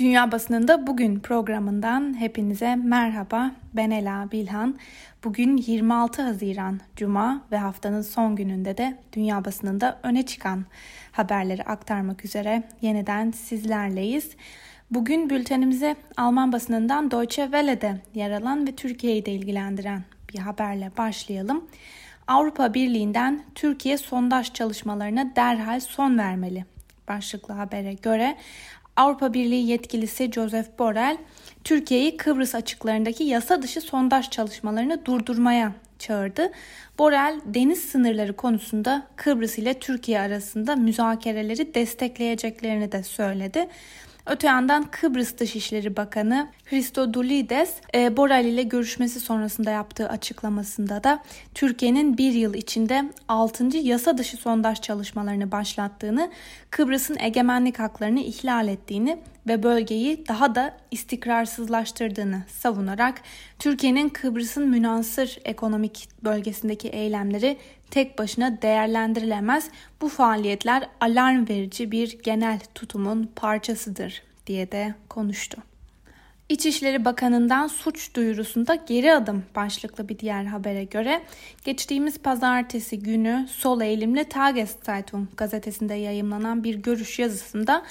Dünya Basınında Bugün programından hepinize merhaba. Ben Ela Bilhan. Bugün 26 Haziran Cuma ve haftanın son gününde de dünya basınında öne çıkan haberleri aktarmak üzere yeniden sizlerleyiz. Bugün bültenimize Alman basınından Deutsche Welle'de yer alan ve Türkiye'yi de ilgilendiren bir haberle başlayalım. Avrupa Birliği'nden Türkiye sondaj çalışmalarına derhal son vermeli başlıklı habere göre Avrupa Birliği yetkilisi Joseph Borrell, Türkiye'yi Kıbrıs açıklarındaki yasa dışı sondaj çalışmalarını durdurmaya çağırdı. Borrell deniz sınırları konusunda Kıbrıs ile Türkiye arasında müzakereleri destekleyeceklerini de söyledi. Öte yandan Kıbrıs Dışişleri Bakanı Christodoulides e, Borrell ile görüşmesi sonrasında yaptığı açıklamasında da Türkiye'nin bir yıl içinde 6. yasa dışı sondaj çalışmalarını başlattığını, Kıbrıs'ın egemenlik haklarını ihlal ettiğini ve bölgeyi daha da istikrarsızlaştırdığını savunarak Türkiye'nin Kıbrıs'ın münasır ekonomik bölgesindeki eylemleri tek başına değerlendirilemez. Bu faaliyetler alarm verici bir genel tutumun parçasıdır diye de konuştu. İçişleri Bakanı'ndan suç duyurusunda geri adım başlıklı bir diğer habere göre geçtiğimiz pazartesi günü sol eğilimli Tageszeitung gazetesinde yayımlanan bir görüş yazısında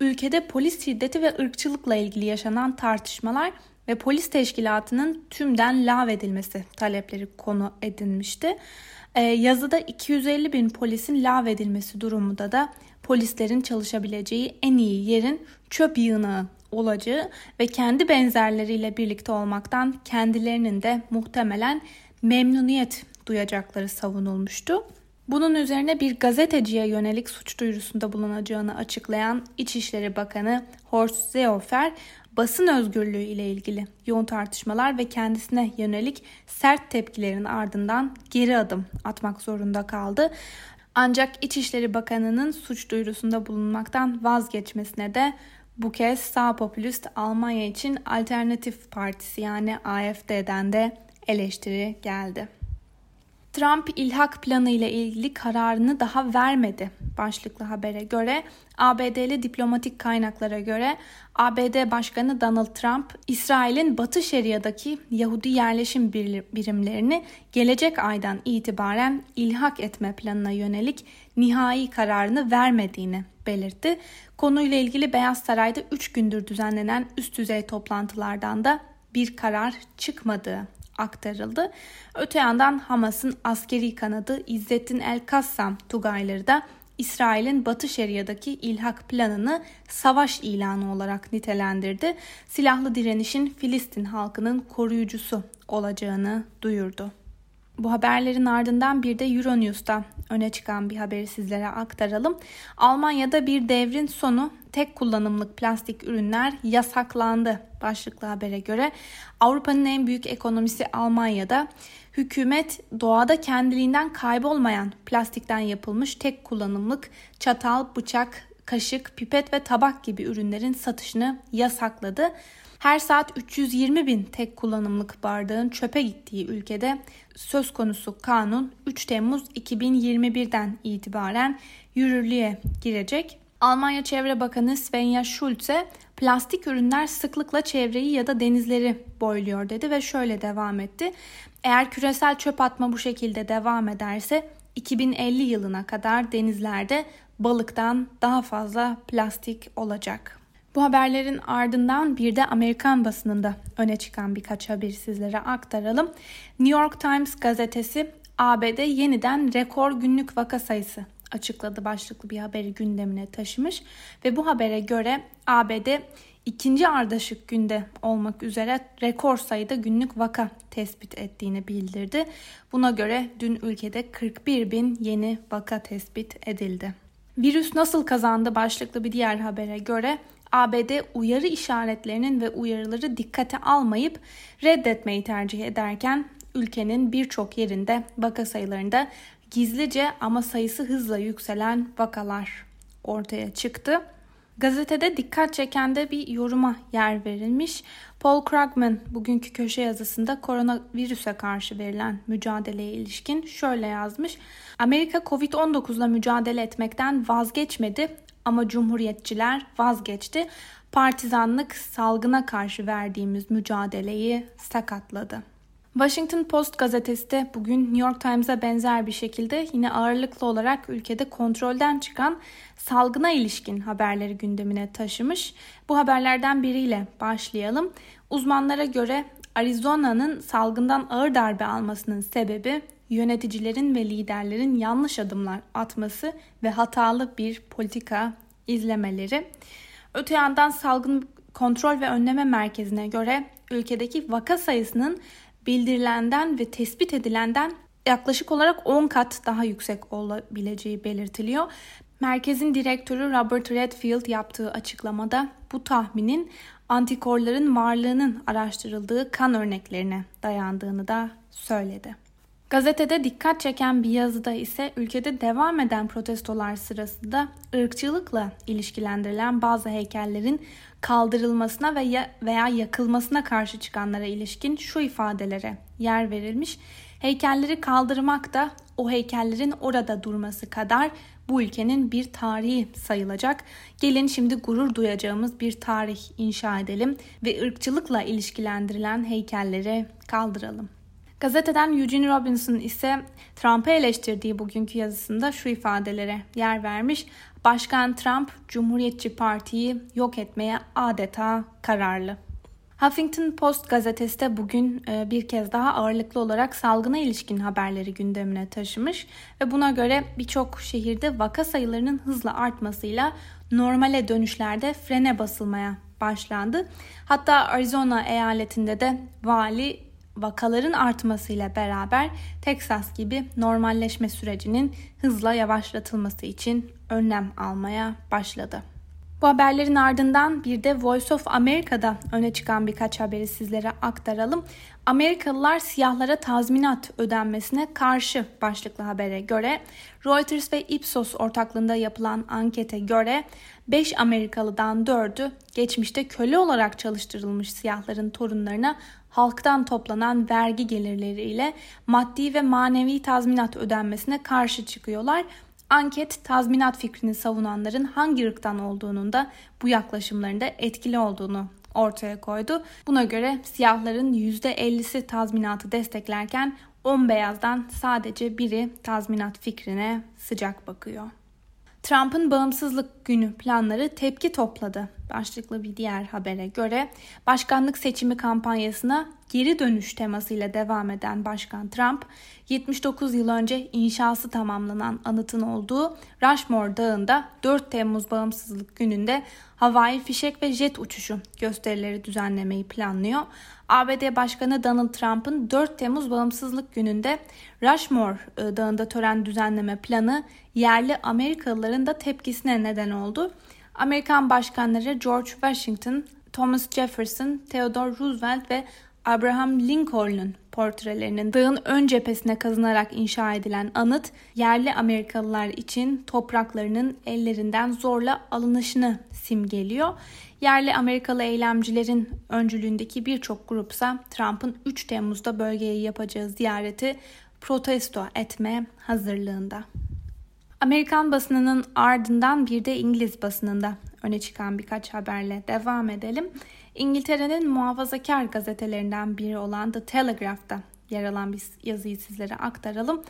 ülkede polis şiddeti ve ırkçılıkla ilgili yaşanan tartışmalar ve polis teşkilatının tümden lağvedilmesi talepleri konu edinmişti. Ee, yazıda 250 bin polisin lağvedilmesi durumunda da polislerin çalışabileceği en iyi yerin çöp yığını olacağı ve kendi benzerleriyle birlikte olmaktan kendilerinin de muhtemelen memnuniyet duyacakları savunulmuştu. Bunun üzerine bir gazeteciye yönelik suç duyurusunda bulunacağını açıklayan İçişleri Bakanı Horst Seehofer, basın özgürlüğü ile ilgili yoğun tartışmalar ve kendisine yönelik sert tepkilerin ardından geri adım atmak zorunda kaldı. Ancak İçişleri Bakanı'nın suç duyurusunda bulunmaktan vazgeçmesine de bu kez sağ popülist Almanya için Alternatif Partisi yani AFD'den de eleştiri geldi. Trump ilhak planı ile ilgili kararını daha vermedi. Başlıklı habere göre ABD'li diplomatik kaynaklara göre ABD Başkanı Donald Trump, İsrail'in Batı Şeria'daki Yahudi yerleşim birimlerini gelecek aydan itibaren ilhak etme planına yönelik nihai kararını vermediğini belirtti. Konuyla ilgili Beyaz Saray'da 3 gündür düzenlenen üst düzey toplantılardan da bir karar çıkmadığı aktarıldı. Öte yandan Hamas'ın askeri kanadı İzzettin El-Kassam Tugayları da İsrail'in Batı Şeria'daki ilhak planını savaş ilanı olarak nitelendirdi. Silahlı direnişin Filistin halkının koruyucusu olacağını duyurdu. Bu haberlerin ardından bir de Euronews'ta öne çıkan bir haberi sizlere aktaralım. Almanya'da bir devrin sonu tek kullanımlık plastik ürünler yasaklandı. Başlıklı habere göre Avrupa'nın en büyük ekonomisi Almanya'da hükümet doğada kendiliğinden kaybolmayan plastikten yapılmış tek kullanımlık çatal, bıçak, kaşık, pipet ve tabak gibi ürünlerin satışını yasakladı. Her saat 320 bin tek kullanımlık bardağın çöpe gittiği ülkede söz konusu kanun 3 Temmuz 2021'den itibaren yürürlüğe girecek. Almanya Çevre Bakanı Svenja Schulze plastik ürünler sıklıkla çevreyi ya da denizleri boyluyor dedi ve şöyle devam etti. Eğer küresel çöp atma bu şekilde devam ederse 2050 yılına kadar denizlerde balıktan daha fazla plastik olacak. Bu haberlerin ardından bir de Amerikan basınında öne çıkan birkaç haberi sizlere aktaralım. New York Times gazetesi ABD yeniden rekor günlük vaka sayısı açıkladı başlıklı bir haberi gündemine taşımış ve bu habere göre ABD ikinci ardışık günde olmak üzere rekor sayıda günlük vaka tespit ettiğini bildirdi. Buna göre dün ülkede 41 bin yeni vaka tespit edildi. Virüs nasıl kazandı başlıklı bir diğer habere göre ABD uyarı işaretlerinin ve uyarıları dikkate almayıp reddetmeyi tercih ederken ülkenin birçok yerinde vaka sayılarında gizlice ama sayısı hızla yükselen vakalar ortaya çıktı. Gazetede dikkat çeken de bir yoruma yer verilmiş. Paul Krugman bugünkü köşe yazısında koronavirüse karşı verilen mücadeleye ilişkin şöyle yazmış. Amerika Covid-19 ile mücadele etmekten vazgeçmedi ama cumhuriyetçiler vazgeçti. partizanlık salgına karşı verdiğimiz mücadeleyi sakatladı. Washington Post gazetesi de bugün New York Times'a benzer bir şekilde yine ağırlıklı olarak ülkede kontrolden çıkan salgına ilişkin haberleri gündemine taşımış. Bu haberlerden biriyle başlayalım. Uzmanlara göre Arizona'nın salgından ağır darbe almasının sebebi yöneticilerin ve liderlerin yanlış adımlar atması ve hatalı bir politika izlemeleri. Öte yandan salgın kontrol ve önleme merkezine göre ülkedeki vaka sayısının bildirilenden ve tespit edilenden yaklaşık olarak 10 kat daha yüksek olabileceği belirtiliyor. Merkezin direktörü Robert Redfield yaptığı açıklamada bu tahminin antikorların varlığının araştırıldığı kan örneklerine dayandığını da söyledi. Gazetede dikkat çeken bir yazıda ise ülkede devam eden protestolar sırasında ırkçılıkla ilişkilendirilen bazı heykellerin kaldırılmasına veya, veya yakılmasına karşı çıkanlara ilişkin şu ifadelere yer verilmiş. Heykelleri kaldırmak da o heykellerin orada durması kadar bu ülkenin bir tarihi sayılacak. Gelin şimdi gurur duyacağımız bir tarih inşa edelim ve ırkçılıkla ilişkilendirilen heykelleri kaldıralım. Gazeteden Eugene Robinson ise Trump'ı eleştirdiği bugünkü yazısında şu ifadelere yer vermiş. Başkan Trump, Cumhuriyetçi Parti'yi yok etmeye adeta kararlı. Huffington Post gazetesi de bugün e, bir kez daha ağırlıklı olarak salgına ilişkin haberleri gündemine taşımış ve buna göre birçok şehirde vaka sayılarının hızla artmasıyla normale dönüşlerde frene basılmaya başlandı. Hatta Arizona eyaletinde de vali vakaların artmasıyla beraber Texas gibi normalleşme sürecinin hızla yavaşlatılması için önlem almaya başladı. Bu haberlerin ardından bir de Voice of America'da öne çıkan birkaç haberi sizlere aktaralım. Amerikalılar siyahlara tazminat ödenmesine karşı başlıklı habere göre Reuters ve Ipsos ortaklığında yapılan ankete göre 5 Amerikalıdan 4'ü geçmişte köle olarak çalıştırılmış siyahların torunlarına halktan toplanan vergi gelirleriyle maddi ve manevi tazminat ödenmesine karşı çıkıyorlar. Anket tazminat fikrini savunanların hangi ırktan olduğunun da bu yaklaşımlarında etkili olduğunu ortaya koydu. Buna göre siyahların %50'si tazminatı desteklerken 10 beyazdan sadece biri tazminat fikrine sıcak bakıyor. Trump'ın bağımsızlık günü planları tepki topladı. Başlıklı bir diğer habere göre başkanlık seçimi kampanyasına geri dönüş temasıyla devam eden Başkan Trump, 79 yıl önce inşası tamamlanan anıtın olduğu Rushmore Dağı'nda 4 Temmuz Bağımsızlık Günü'nde havai fişek ve jet uçuşu gösterileri düzenlemeyi planlıyor. ABD Başkanı Donald Trump'ın 4 Temmuz Bağımsızlık Günü'nde Rushmore e, Dağı'nda tören düzenleme planı yerli Amerikalıların da tepkisine neden oldu. Amerikan başkanları George Washington, Thomas Jefferson, Theodore Roosevelt ve Abraham Lincoln'un portrelerinin dağın ön cephesine kazınarak inşa edilen anıt yerli Amerikalılar için topraklarının ellerinden zorla alınışını simgeliyor. Yerli Amerikalı eylemcilerin öncülüğündeki birçok grupsa Trump'ın 3 Temmuz'da bölgeye yapacağı ziyareti protesto etme hazırlığında. Amerikan basınının ardından bir de İngiliz basınında öne çıkan birkaç haberle devam edelim. İngiltere'nin muhafazakar gazetelerinden biri olan The Telegraph'ta yer alan bir yazıyı sizlere aktaralım.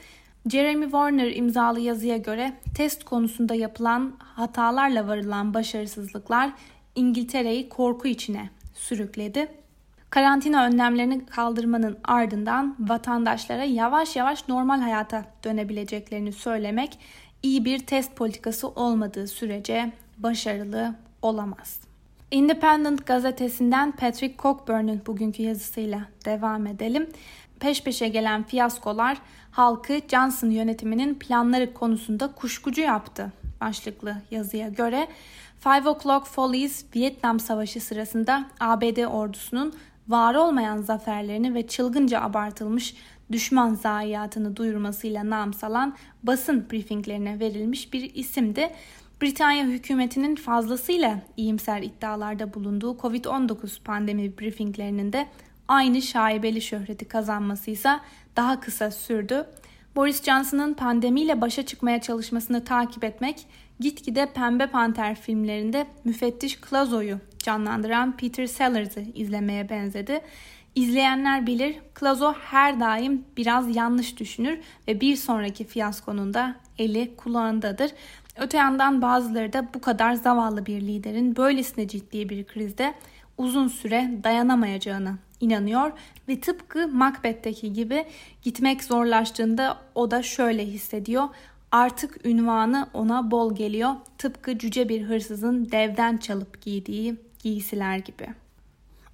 Jeremy Warner imzalı yazıya göre test konusunda yapılan hatalarla varılan başarısızlıklar İngiltere'yi korku içine sürükledi. Karantina önlemlerini kaldırmanın ardından vatandaşlara yavaş yavaş normal hayata dönebileceklerini söylemek iyi bir test politikası olmadığı sürece başarılı olamaz. Independent gazetesinden Patrick Cockburn'un bugünkü yazısıyla devam edelim. Peş peşe gelen fiyaskolar halkı Johnson yönetiminin planları konusunda kuşkucu yaptı. Başlıklı yazıya göre Five O'Clock Follies Vietnam Savaşı sırasında ABD ordusunun var olmayan zaferlerini ve çılgınca abartılmış düşman zayiatını duyurmasıyla nam salan basın briefinglerine verilmiş bir isimdi. Britanya hükümetinin fazlasıyla iyimser iddialarda bulunduğu Covid-19 pandemi briefinglerinin de aynı şaibeli şöhreti kazanması ise daha kısa sürdü. Boris Johnson'ın pandemiyle başa çıkmaya çalışmasını takip etmek gitgide Pembe Panter filmlerinde müfettiş Klazo'yu canlandıran Peter Sellers'ı izlemeye benzedi. İzleyenler bilir Klazo her daim biraz yanlış düşünür ve bir sonraki fiyaskonun da eli kulağındadır. Öte yandan bazıları da bu kadar zavallı bir liderin böylesine ciddi bir krizde uzun süre dayanamayacağını inanıyor ve tıpkı Macbeth'teki gibi gitmek zorlaştığında o da şöyle hissediyor. Artık ünvanı ona bol geliyor. Tıpkı cüce bir hırsızın devden çalıp giydiği giysiler gibi.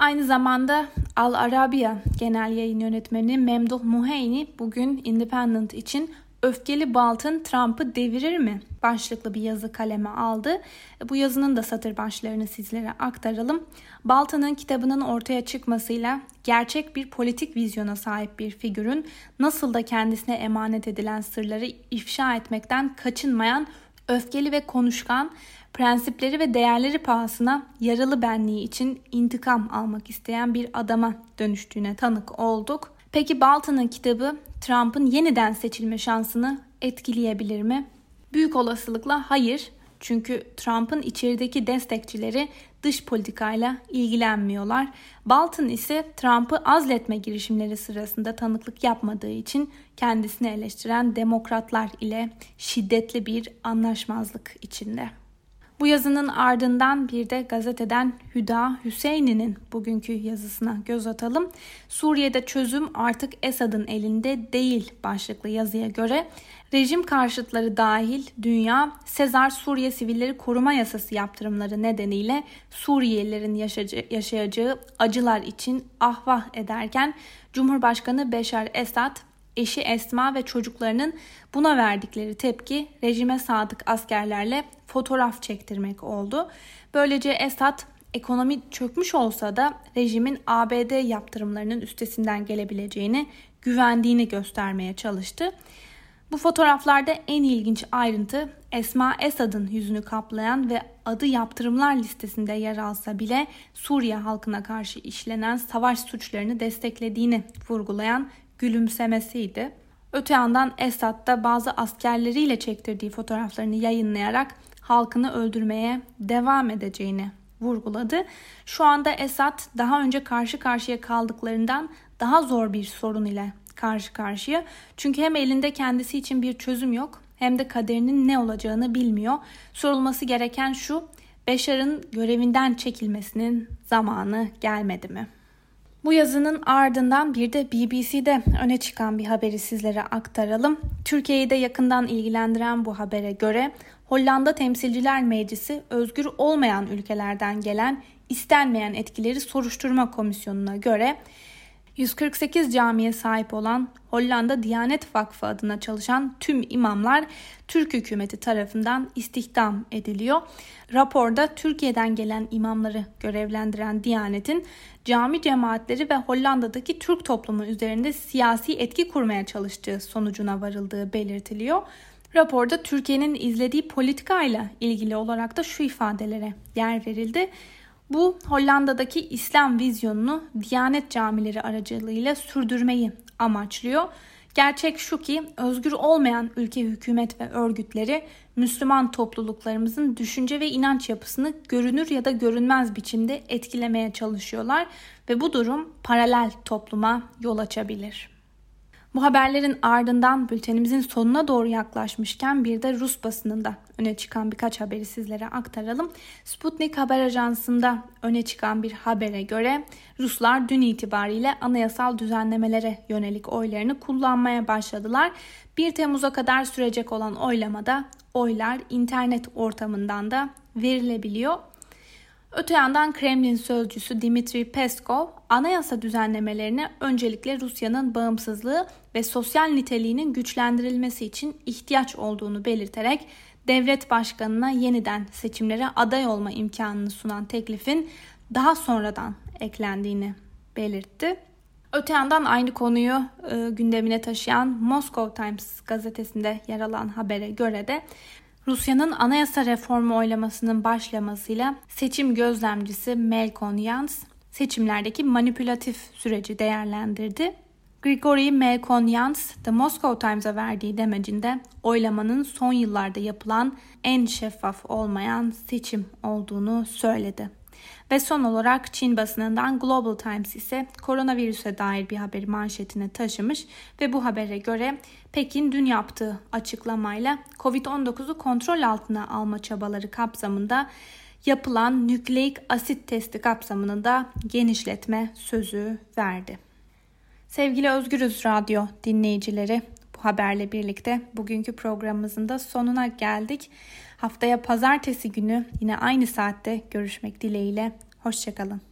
Aynı zamanda Al Arabiya Genel Yayın Yönetmeni Memduh Muheyni bugün Independent için Öfkeli Baltın Trump'ı devirir mi? başlıklı bir yazı kaleme aldı. Bu yazının da satır başlarını sizlere aktaralım. Baltan'ın kitabının ortaya çıkmasıyla gerçek bir politik vizyona sahip bir figürün nasıl da kendisine emanet edilen sırları ifşa etmekten kaçınmayan öfkeli ve konuşkan, prensipleri ve değerleri pahasına yaralı benliği için intikam almak isteyen bir adama dönüştüğüne tanık olduk. Peki Baltan'ın kitabı Trump'ın yeniden seçilme şansını etkileyebilir mi? Büyük olasılıkla hayır. Çünkü Trump'ın içerideki destekçileri dış politikayla ilgilenmiyorlar. Bolton ise Trump'ı azletme girişimleri sırasında tanıklık yapmadığı için kendisini eleştiren demokratlar ile şiddetli bir anlaşmazlık içinde. Bu yazının ardından bir de gazeteden Hüda Hüseyni'nin bugünkü yazısına göz atalım. Suriye'de çözüm artık Esad'ın elinde değil başlıklı yazıya göre rejim karşıtları dahil dünya Sezar Suriye Sivilleri Koruma Yasası yaptırımları nedeniyle Suriyelilerin yaşayacağı acılar için ahvah ederken Cumhurbaşkanı Beşar Esad eşi Esma ve çocuklarının buna verdikleri tepki rejime sadık askerlerle fotoğraf çektirmek oldu. Böylece Esad ekonomi çökmüş olsa da rejimin ABD yaptırımlarının üstesinden gelebileceğini güvendiğini göstermeye çalıştı. Bu fotoğraflarda en ilginç ayrıntı Esma Esad'ın yüzünü kaplayan ve adı yaptırımlar listesinde yer alsa bile Suriye halkına karşı işlenen savaş suçlarını desteklediğini vurgulayan gülümsemesiydi. Öte yandan Esad da bazı askerleriyle çektirdiği fotoğraflarını yayınlayarak halkını öldürmeye devam edeceğini vurguladı. Şu anda Esad daha önce karşı karşıya kaldıklarından daha zor bir sorun ile karşı karşıya. Çünkü hem elinde kendisi için bir çözüm yok hem de kaderinin ne olacağını bilmiyor. Sorulması gereken şu, Beşar'ın görevinden çekilmesinin zamanı gelmedi mi? Bu yazının ardından bir de BBC'de öne çıkan bir haberi sizlere aktaralım. Türkiye'yi de yakından ilgilendiren bu habere göre Hollanda Temsilciler Meclisi özgür olmayan ülkelerden gelen istenmeyen etkileri soruşturma komisyonuna göre 148 camiye sahip olan Hollanda Diyanet Vakfı adına çalışan tüm imamlar Türk hükümeti tarafından istihdam ediliyor. Raporda Türkiye'den gelen imamları görevlendiren Diyanet'in cami cemaatleri ve Hollanda'daki Türk toplumu üzerinde siyasi etki kurmaya çalıştığı sonucuna varıldığı belirtiliyor. Raporda Türkiye'nin izlediği politikayla ilgili olarak da şu ifadelere yer verildi. Bu Hollanda'daki İslam vizyonunu Diyanet camileri aracılığıyla sürdürmeyi amaçlıyor. Gerçek şu ki özgür olmayan ülke hükümet ve örgütleri Müslüman topluluklarımızın düşünce ve inanç yapısını görünür ya da görünmez biçimde etkilemeye çalışıyorlar ve bu durum paralel topluma yol açabilir. Bu haberlerin ardından bültenimizin sonuna doğru yaklaşmışken bir de Rus basınında öne çıkan birkaç haberi sizlere aktaralım. Sputnik haber ajansında öne çıkan bir habere göre Ruslar dün itibariyle anayasal düzenlemelere yönelik oylarını kullanmaya başladılar. 1 Temmuz'a kadar sürecek olan oylamada oylar internet ortamından da verilebiliyor. Öte yandan Kremlin sözcüsü Dimitri Peskov anayasa düzenlemelerine öncelikle Rusya'nın bağımsızlığı ve sosyal niteliğinin güçlendirilmesi için ihtiyaç olduğunu belirterek devlet başkanına yeniden seçimlere aday olma imkanını sunan teklifin daha sonradan eklendiğini belirtti. Öte yandan aynı konuyu e, gündemine taşıyan Moscow Times gazetesinde yer alan habere göre de Rusya'nın anayasa reformu oylamasının başlamasıyla seçim gözlemcisi Melkon Yans seçimlerdeki manipülatif süreci değerlendirdi. Grigori Melkonyans, The Moscow Times'a verdiği demecinde oylamanın son yıllarda yapılan en şeffaf olmayan seçim olduğunu söyledi. Ve son olarak Çin basınından Global Times ise koronavirüse dair bir haberi manşetine taşımış ve bu habere göre Pekin dün yaptığı açıklamayla COVID-19'u kontrol altına alma çabaları kapsamında yapılan nükleik asit testi kapsamını da genişletme sözü verdi. Sevgili Özgürüz Radyo dinleyicileri, bu haberle birlikte bugünkü programımızın da sonuna geldik. Haftaya pazartesi günü yine aynı saatte görüşmek dileğiyle. Hoşçakalın.